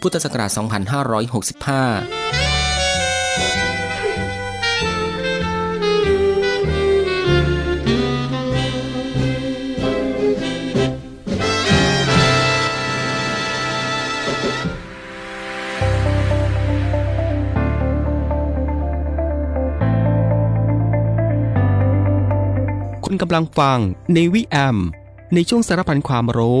พุทธศักราช 2565คุณกำลังฟังในวิแอม ในช่วงสารพันความรู้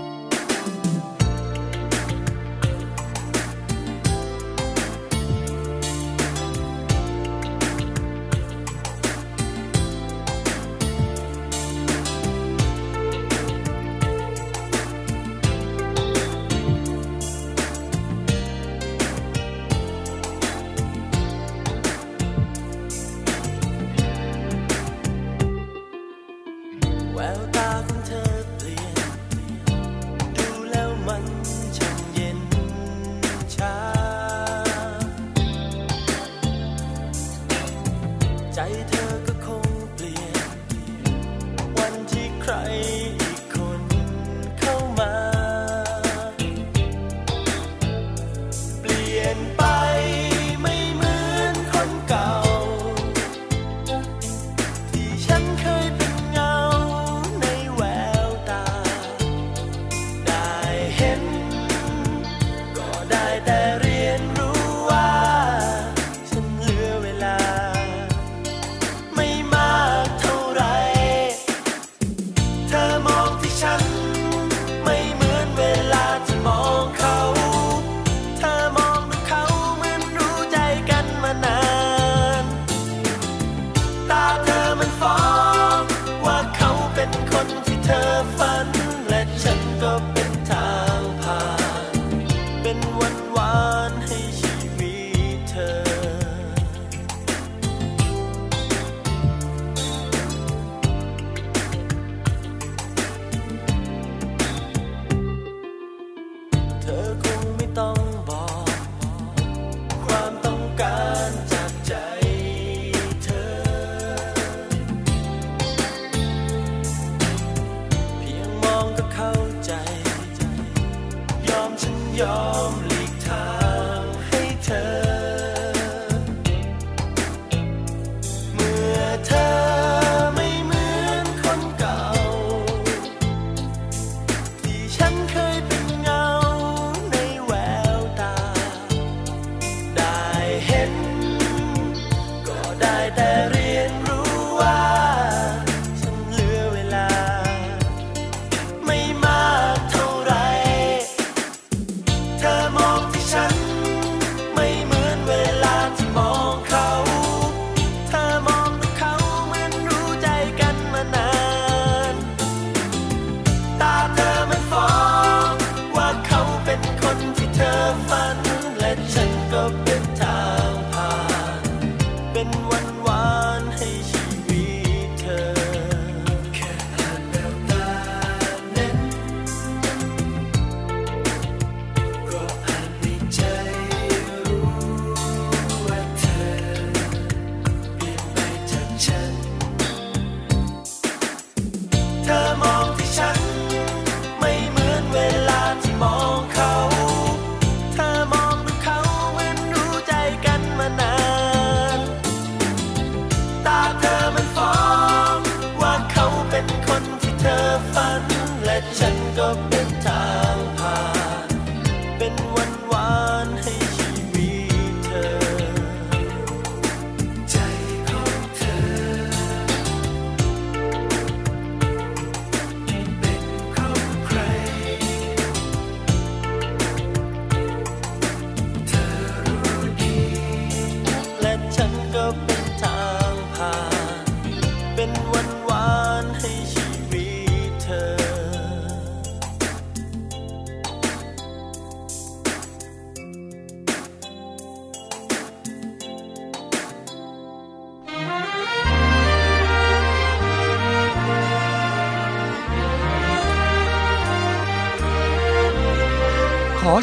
ฉั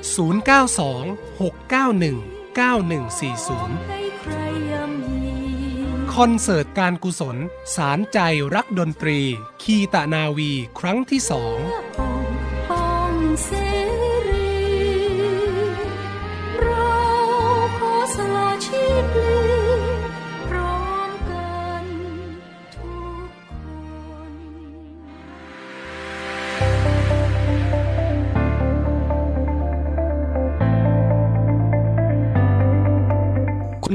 092 691 9140ให้ใครย่ำยีคอนเสิร์ตการกุศล สารใจรักดนตรี คีตะนาวีครั้งที่สอง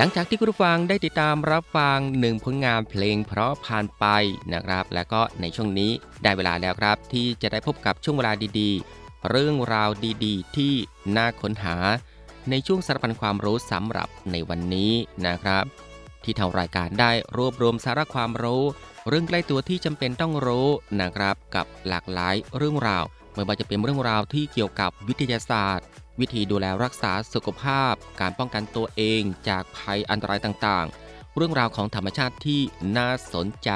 หลังจากที่คุณผู้ฟังได้ติดตามรับฟังหนึ่งผลงานเพลงเพราะผ่านไปนะครับ แล้วก็ในช่วงนี้ได้เวลาแล้วครับ ที่จะได้พบกับช่วงเวลาดีๆ เรื่องราวดีๆ ที่น่าค้นหา ในช่วงสารพันความรู้สำหรับในวันนี้นะครับ ที่ทางรายการได้รวบรวมสาระความรู้ เรื่องใกล้ตัวที่จำเป็นต้องรู้นะครับ กับหลากหลายเรื่องราว ไม่ว่าจะเป็นเรื่องราวที่เกี่ยวกับวิทยาศาสตร์ วิธีดูแลรักษาสุขภาพ การป้องกันตัวเองจากภัยอันตรายต่างๆ เรื่องราวของธรรมชาติที่น่าสนใจ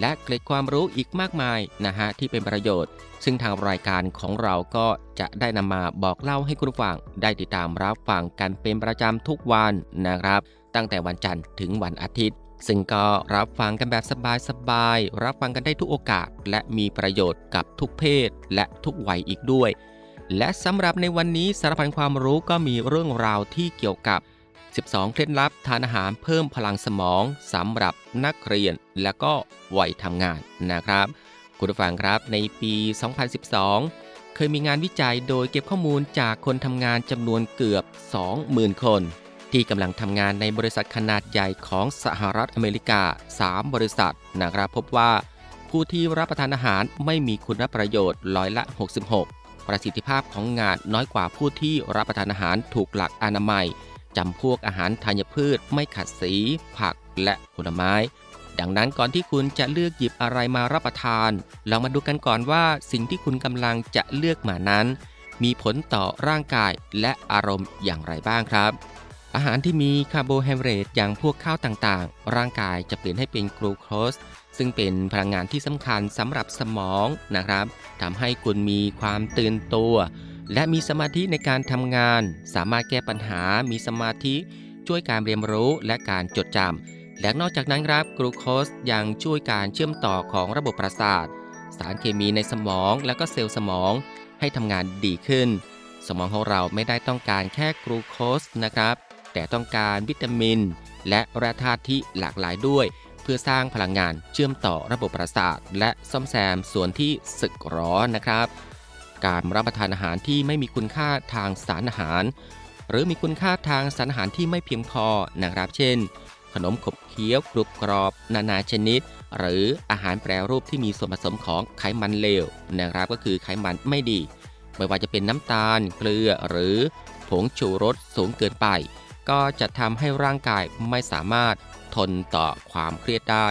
และเกร็ดความรู้อีกมากมายนะฮะที่เป็นประโยชน์ ซึ่งทางรายการของเราก็จะได้นำมาบอกเล่าให้คุณฟังได้ติดตามรับฟังกันเป็นประจำทุกวันนะครับ ตั้งแต่วันจันทร์ถึงวันอาทิตย์ซึ่งก็รับฟังกันแบบสบายๆ รับฟังกันได้ทุกโอกาส และมีประโยชน์กับทุกเพศและทุกวัยอีกด้วย และสำหรับในวันนี้สารพันความรู้ก็มีเรื่องราวที่เกี่ยวกับ 12 เคล็ดลับทานอาหารเพิ่มพลังสมองสำหรับนักเรียนและก็วัยทำงานนะครับ คุณผู้ฟังครับในปี 2012 เคยมีงานวิจัยโดยเก็บข้อมูลจากคนทำงานจำนวนเกือบ 20,000 คน ที่กำลังทำงานในบริษัทขนาดใหญ่ของสหรัฐอเมริกา 3 บริษัทนะครับพบว่า ผู้ที่รับประทานอาหารไม่มีคุณประโยชน์ร้อยละ 66 ประสิทธิภาพของงานน้อยกว่าผู้ที่รับประทานอาหารถูกหลักอนามัยจำพวกอาหารธัญพืช ไม่ขัดสี ผักและผลไม้ ดังนั้นก่อนที่คุณจะเลือกหยิบอะไรมารับประทาน ลองมาดูกันก่อนว่าสิ่งที่คุณกำลังจะเลือกมานั้น มีผลต่อร่างกายและอารมณ์อย่างไรบ้างครับ อาหารที่มีคาร์โบไฮเดรตอย่างพวกข้าวต่างๆ ร่างกายจะเปลี่ยนให้เป็นกลูโคส ซึ่งเป็นพลังงานที่สำคัญสำหรับสมองนะครับทำให้คุณมีความตื่นตัว และมีสมาธิในการทำงาน สามารถแก้ปัญหา มีสมาธิ ช่วยการเรียนรู้และการจดจำและนอกจากนั้นครับกลูโคสยังช่วยการเชื่อมต่อของระบบประสาท สารเคมีในสมองและก็เซลล์สมอง ให้ทำงานดีขึ้น สมองของเราไม่ได้ต้องการแค่กลูโคสนะครับ แต่ต้องการวิตามิน และแร่ธาตุที่หลากหลายด้วย เพื่อสร้างพลังงานเชื่อมต่อระบบประสาท และซ่อมแซมส่วนที่สึกหรอนะครับ การรับประทานอาหารที่ไม่มีคุณค่าทางสารอาหาร หรือมีคุณค่าทางสารอาหารที่ไม่เพียงพอนะครับ เช่น ขนมขบเคี้ยวกรุบกรอบ นานาชนิด หรืออาหารแปรรูปที่มีส่วนผสมของไขมันเลวนะครับก็คือไขมันไม่ดี ไม่ว่าจะเป็นน้ำตาล เกลือหรือผงชูรสสูงเกินไป ก็จะทำให้ร่างกายไม่สามารถ ทนต่อความเครียดได้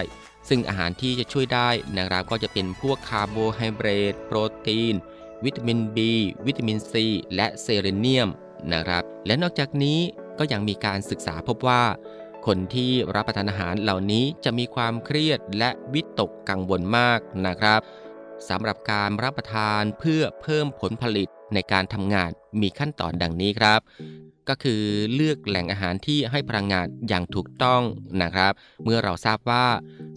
ซึ่งอาหารที่จะช่วยได้นะครับก็จะเป็นพวกคาร์โบไฮเดรตโปรตีน วิตามิน B วิตามิน C และเซเลเนียมนะครับ และนอกจากนี้ก็ยังมีการศึกษาพบว่า คนที่รับประทานอาหารเหล่านี้จะมีความเครียดและวิตกกังวลมากนะครับสำหรับการรับประทานเพื่อเพิ่มผลผลิตในการทำงานมีขั้นตอนดังนี้ครับ ก็คือเลือกแหล่งอาหารที่ให้พลังงานอย่างถูกต้องนะครับ เมื่อเราทราบว่า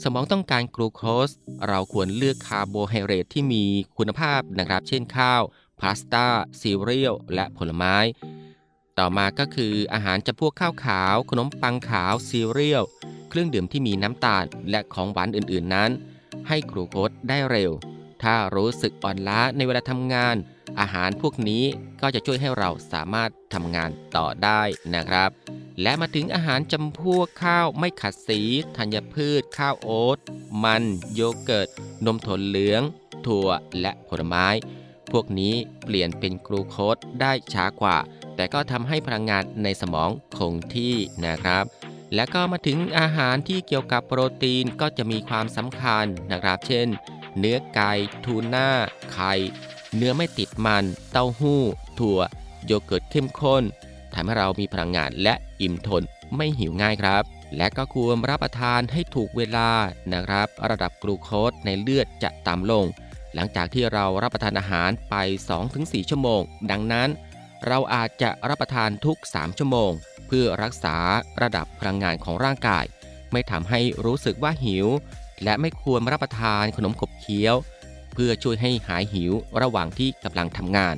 สมองต้องการกลูโคสเราควรเลือกคาร์โบไฮเดรตที่มีคุณภาพนะครับ เช่นข้าวพาสต้าซีเรียลและผลไม้ ต่อมาก็คืออาหารจำพวกข้าวขาว ขนมปังขาวซีเรียลเครื่องดื่มที่มีน้ำตาลและของหวานอื่นๆนั้น ให้กลูโคสได้เร็ว ถ้ารู้สึกอ่อนล้าในเวลาทำงาน อาหารพวกนี้ก็จะช่วยให้เราสามารถทำงานต่อได้นะครับ และมาถึงอาหารจำพวกข้าวไม่ขัดสี ธัญพืช ข้าวโอ๊ต มัน โยเกิร์ต นมถั่วเหลือง ถั่วและผลไม้ พวกนี้เปลี่ยนเป็นกลูโคสได้ช้ากว่า แต่ก็ทำให้พลังงานในสมองคงที่นะครับและก็มาถึงอาหารที่เกี่ยวกับโปรตีนก็จะมีความสำคัญนะครับ เช่น เนื้อไก่ทูน่า ไข่ เนื้อไม่ติดมัน เต้าหู้ ถั่ว โยเกิร์ตเข้มข้นทำให้เรามีพลังงานและอิ่มทนไม่หิวง่ายครับ และก็ควรรับประทานให้ถูกเวลานะครับ ระดับกลูโคสในเลือดจะต่ำลง หลังจากที่เรารับประทานอาหารไป 2-4 ชั่วโมง ดังนั้น เราอาจจะรับประทานทุก 3 ชั่วโมง เพื่อรักษาระดับพลังงานของร่างกาย ไม่ทำให้รู้สึกว่าหิว และไม่ควรรับประทานขนมขบเคี้ยว เพื่อช่วยให้หายหิวระหว่างที่กำลังทำงาน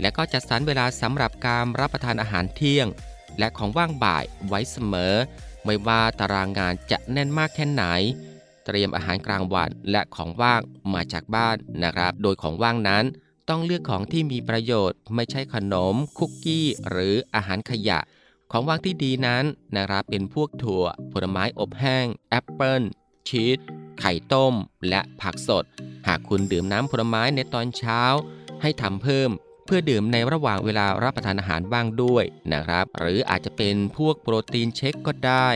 และก็จัดสรรเวลาสำหรับการรับประทานอาหารเที่ยง และของว่างบ่ายไว้เสมอ ไม่ว่าตารางงานจะแน่นมากแค่ไหน เตรียมอาหารกลางวันและของว่างมาจากบ้านนะครับ โดยของว่างนั้นต้องเลือกของที่มีประโยชน์ ไม่ใช่ขนม คุกกี้ หรืออาหารขยะ ของว่างที่ดีนั้นนะครับเป็นพวกถั่ว ผลไม้อบแห้ง แอปเปิล ชีสไข่ต้ม และผักสด หากคุณดื่มน้ำผลไม้ในตอนเช้า ให้ทำเพิ่ม เพื่อดื่มในระหว่างเวลารับประทานอาหารบ้างด้วยนะครับ หรืออาจจะเป็นพวกโปรตีนเช็คก็ได้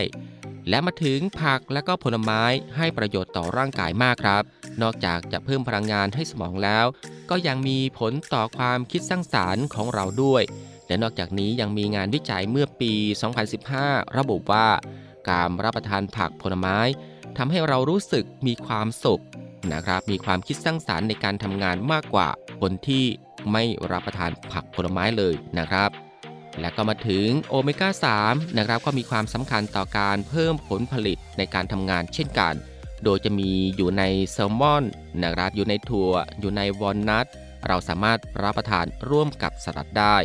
และมาถึงผักและก็ผลไม้ให้ประโยชน์ต่อร่างกายมากครับ นอกจากจะเพิ่มพลังงานให้สมองแล้ว ก็ยังมีผลต่อความคิดสร้างสารรค์ของเราด้วยและนอกจากนี้ยังมีงานวิจัยเมื่อปี 2015 ระบุว่า การรับประทานผักผลไม้ ทำให้เรารู้สึกมีความสุขนะครับ มีความคิดสร้างสารรค์ในการทำงานมากกว่าคนที่ไม่รับประทานผักผลไม้เลยนะครับ และก็มาถึงโอเมก้า3นะครับก็มีความสำคัญต่อการเพิ่มผลผลิตในการทำงานเช่นกัน โดยจะมีอยู่ในแซลมอนนะครับอยู่ในถั่ว อยู่ในวอลนัทเราสามารถรับประทานร่วมกับสลัดได้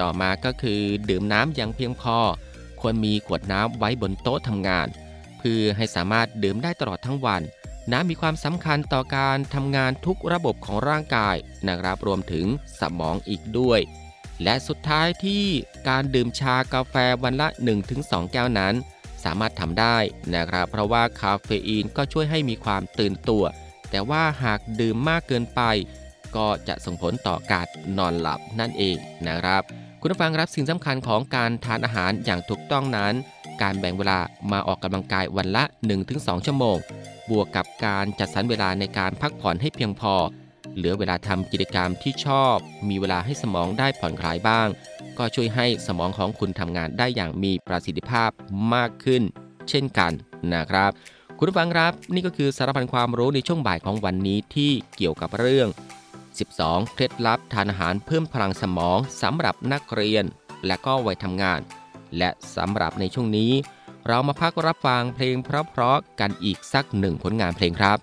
ต่อมาก็คือดื่มน้ำอย่างเพียงพอ ควรมีขวดน้ำไว้บนโต๊ะทำงาน เพื่อให้สามารถดื่มได้ตลอดทั้งวัน น้ำมีความสำคัญต่อการทำงานทุกระบบของร่างกายนะครับรวมถึงสมองอีกด้วย และสุดท้ายที่การดื่มชากาแฟวันละ 1-2 แก้วนั้น สามารถทำได้นะครับ เพราะว่าคาเฟอีนก็ช่วยให้มีความตื่นตัว แต่ว่าหากดื่มมากเกินไป ก็จะส่งผลต่อการนอนหลับนั่นเองนะครับ คุณผู้ฟังรับสิ่งสำคัญของการทานอาหารอย่างถูกต้องนั้น การแบ่งเวลามาออกกำลังกายวันละ 1-2 ชั่วโมง บวกกับการจัดสรรเวลาในการพักผ่อนให้เพียงพอ เหลือเวลาทำกิจกรรมที่ชอบ มีเวลาให้สมองได้ผ่อนคลายบ้าง ก็ช่วยให้สมองของคุณทำงานได้อย่างมีประสิทธิภาพมากขึ้น เช่นกันนะครับ คุณผู้ฟังครับ นี่ก็คือสารพันความรู้ในช่วงบ่ายของวันนี้ที่เกี่ยวกับเรื่อง 12 เคล็ดลับทานอาหารเพิ่มพลังสมองสำหรับนักเรียน และก็วัยทำงาน และสำหรับในช่วงนี้ เรามาพักรับฟังเพลงเพราะๆกันอีกสักหนึ่งผลงานเพลงครับ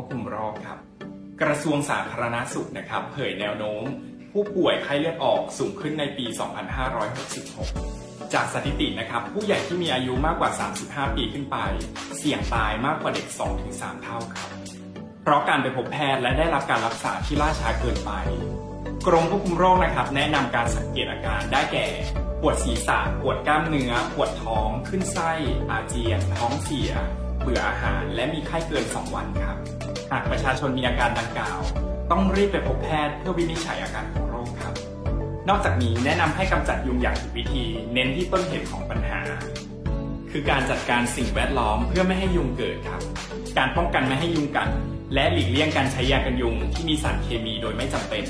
ควบคุมโรคครับ กระทรวงสาธารณสุขนะครับเผยแนวโน้ม ผู้ป่วยไข้เลือดออกสูงขึ้นในปี 2566 จากสถิตินะครับ ผู้ใหญ่ที่มีอายุมากกว่า 35 ปีขึ้นไป เสี่ยงตายมากกว่าเด็ก 2-3 เท่าครับ เพราะการไปพบแพทย์และได้รับการรักษาที่ล่าช้าเกินไป กรมควบคุมโรคนะครับ แนะนำการสังเกตอาการได้แก่ปวดศีรษะ ปวดกล้ามเนื้อ ปวดท้อง ขึ้นไส้ อาเจียน ท้องเสีย เบื่ออาหาร และมีไข้เกิน 2 วันครับ หากประชาชนมีอาการดังกล่าว ต้องรีบไปพบแพทย์เพื่อวินิจฉัยอาการของโรคครับ นอกจากนี้แนะนำให้กำจัดยุงอย่างถูกวิธี เน้นที่ต้นเหตุของปัญหา คือการจัดการสิ่งแวดล้อมเพื่อไม่ให้ยุงเกิดครับ การป้องกันไม่ให้ยุงกัดและหลีกเลี่ยงการใช้ยากันยุงที่มีสารเคมีโดยไม่จำเป็น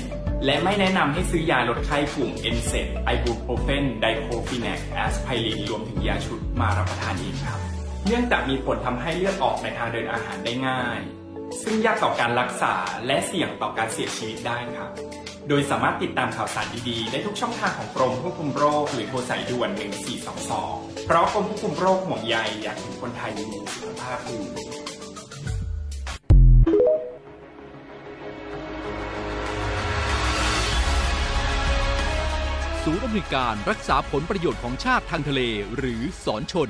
และไม่แนะนำให้ซื้อยาลดไข้กลุ่ม NSAID ไอบูโปรเฟน ไดโคลฟีแนกแอสไพรินรวมถึงยาชุดมารับประทานเองครับ เนื่องจากมีผลทำให้เลือดออกในทางเดินอาหารได้ง่าย ซึ่งยากต่อการรักษาและเสี่ยงต่อการเสียชีวิตได้ครับ โดยสามารถติดตามข่าวสารดีๆ ได้ทุกช่องทางของกรมควบคุมโรค หรือโทรสายด่วน 1422 เพราะกรมควบคุมโรคห่วงใยอยากเห็นคนไทยมีสุขภาพดีศูนย์อำนวยการรักษาผลประโยชน์ของชาติทางทะเลหรือสอนชน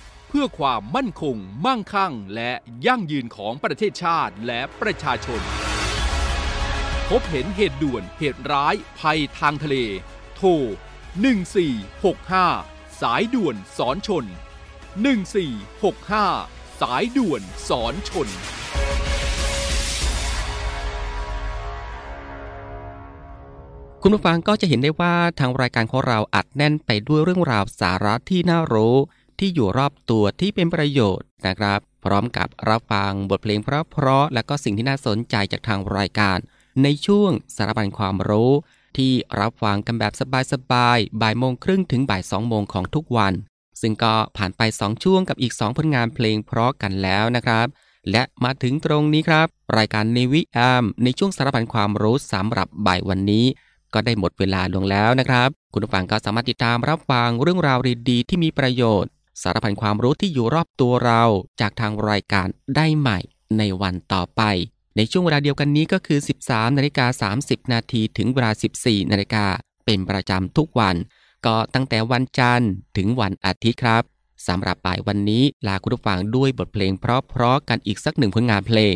เพื่อความมั่นคง มั่งคั่ง และยั่งยืนของประเทศชาติและประชาชน พบเห็นเหตุด่วนเหตุร้าย ภัยทางทะเล โทร 1465 สายด่วนสอนชน 1465 สายด่วนสอนชนคุณผู้ฟังก็จะเห็นได้ว่าทางรายการของเราอัดแน่นไปด้วยเรื่องราวสาระที่น่ารู้ ที่อยู่รอบตัวที่เป็นประโยชน์นะครับ พร้อมกับรับฟังบทเพลงเพราะๆและก็สิ่งที่น่าสนใจจากทางรายการ ในช่วงสารบัญความรู้ ที่รับฟังกันแบบสบายๆบ่ายโมงครึ่งถึงบ่ายสองโมงของทุกวัน ซึ่งก็ผ่านไป 2 ช่วงกับอีก 2 ผลงานเพลงเพราะกันแล้วนะครับ และมาถึงตรงนี้ครับ รายการในวิแอมในช่วงสารพันความรู้สำหรับบ่ายวันนี้ก็ได้หมดเวลาลงแล้วนะครับ คุณผู้ฟังก็สามารถติดตามรับฟังเรื่องราวดีๆที่มีประโยชน์ สารพันความรู้ที่อยู่รอบตัวเราจากทางรายการได้ใหม่ในวันต่อไป ในช่วงเวลาเดียวกันนี้ก็คือ 13นาฬิกา30 นาทีถึงเวลา 14นาฬิกาเป็นประจำทุกวัน ก็ตั้งแต่วันจันทร์ถึงวันอาทิตย์ครับสำหรับบ่ายวันนี้ลาคุณผู้ฟังด้วยบทเพลงเพราะๆกันอีกสักหนึ่งผลงานเพลง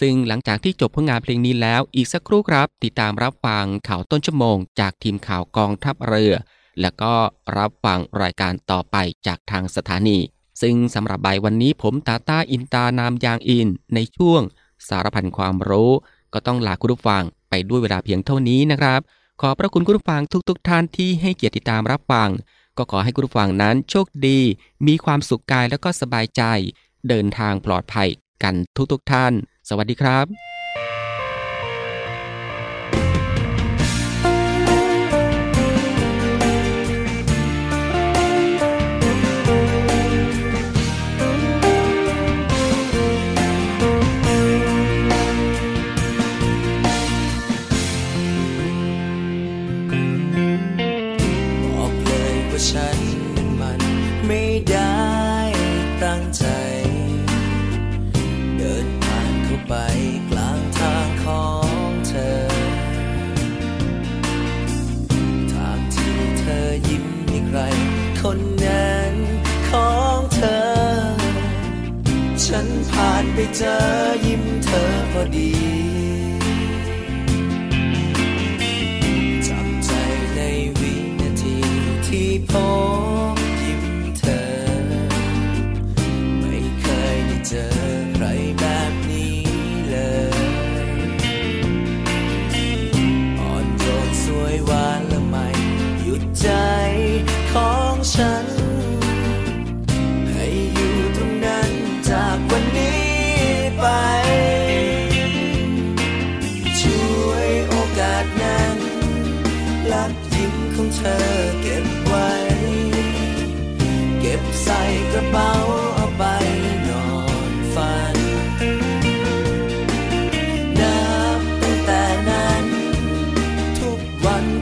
ซึ่งหลังจากที่จบผลงานเพลงนี้แล้วอีกสักครู่ครับ ติดตามรับฟังข่าวต้นชั่วโมง จากทีมข่าวกองทัพเรือ แล้วก็รับฟังรายการต่อไปจากทางสถานี ซึ่งสำหรับบ่ายวันนี้ผมตาตาอินตานามยางอิน ในช่วงสารพันความรู้ ก็ต้องลาคุณผู้ฟังไปด้วยเวลาเพียงเท่านี้นะครับ ขอพระคุณคุณผู้ฟังทุกๆทท่านที่ให้เกียรติติดตามรับฟัง ก็ขอให้คุณผู้ฟังนั้นโชคดี มีความสุขกายแล้วก็สบายใจ เดินทางปลอดภัยกันทุกๆทท่าน สวัสดีครับ ใครคนนั้นของเธอ ฉันผ่านไปเจอยิ้มเธอพอดีจับใจในวินาทีที่พบ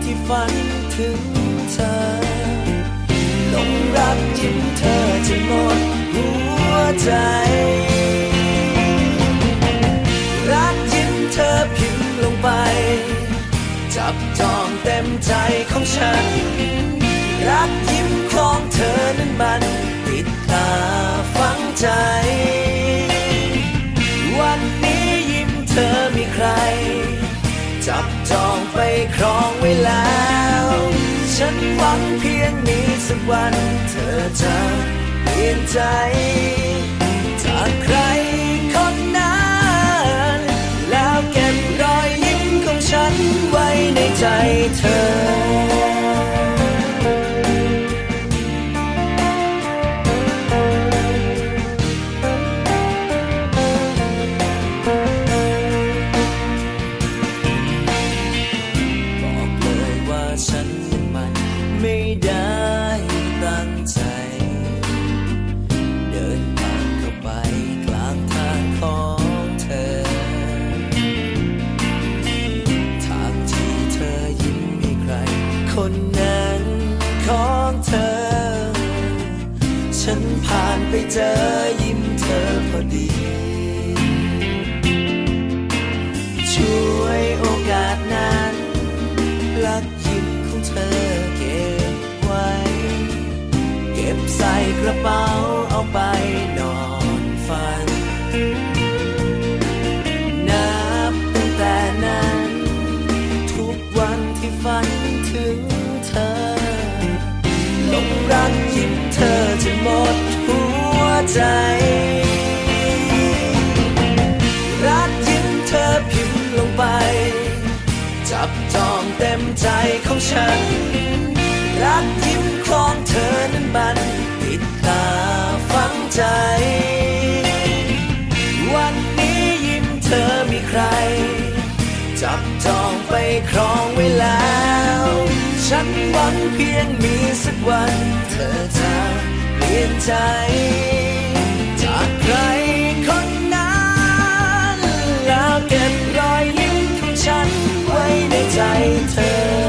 ที่ฝันถึงเธอลงรักยิ้มเธอจนหมดหัวใจ รักยิ้มเธอพิมพ์ลงไป จับจองเต็มใจของฉัน รักยิ้มของเธอนั้นมันติดตาฝังใจ วันนี้ยิ้มเธอมีใคร จับ จองไปครองไว้แล้ว ฉันหวังเพียงมีสักวันเธอจะเปลี่ยนใจ จากใครคนนั้นแล้วเก็บรอยยิ้มของฉันไว้ในใจเธอ ใจ รักยิ้มเธอพิมพ์ลงไป จับจองเต็มใจของฉัน รักยิ้มของเธอนั้นมันติดตาฝังใจ วันนี้ยิ้มเธอมีใคร จับจองไปครองไว้แล้ว ฉันหวังเพียงมีสักวัน เธอจะเปลี่ยนใจ ใครคนนั้นแล้วเก็บรอยยิ้มของฉันไว้ในใจเธอ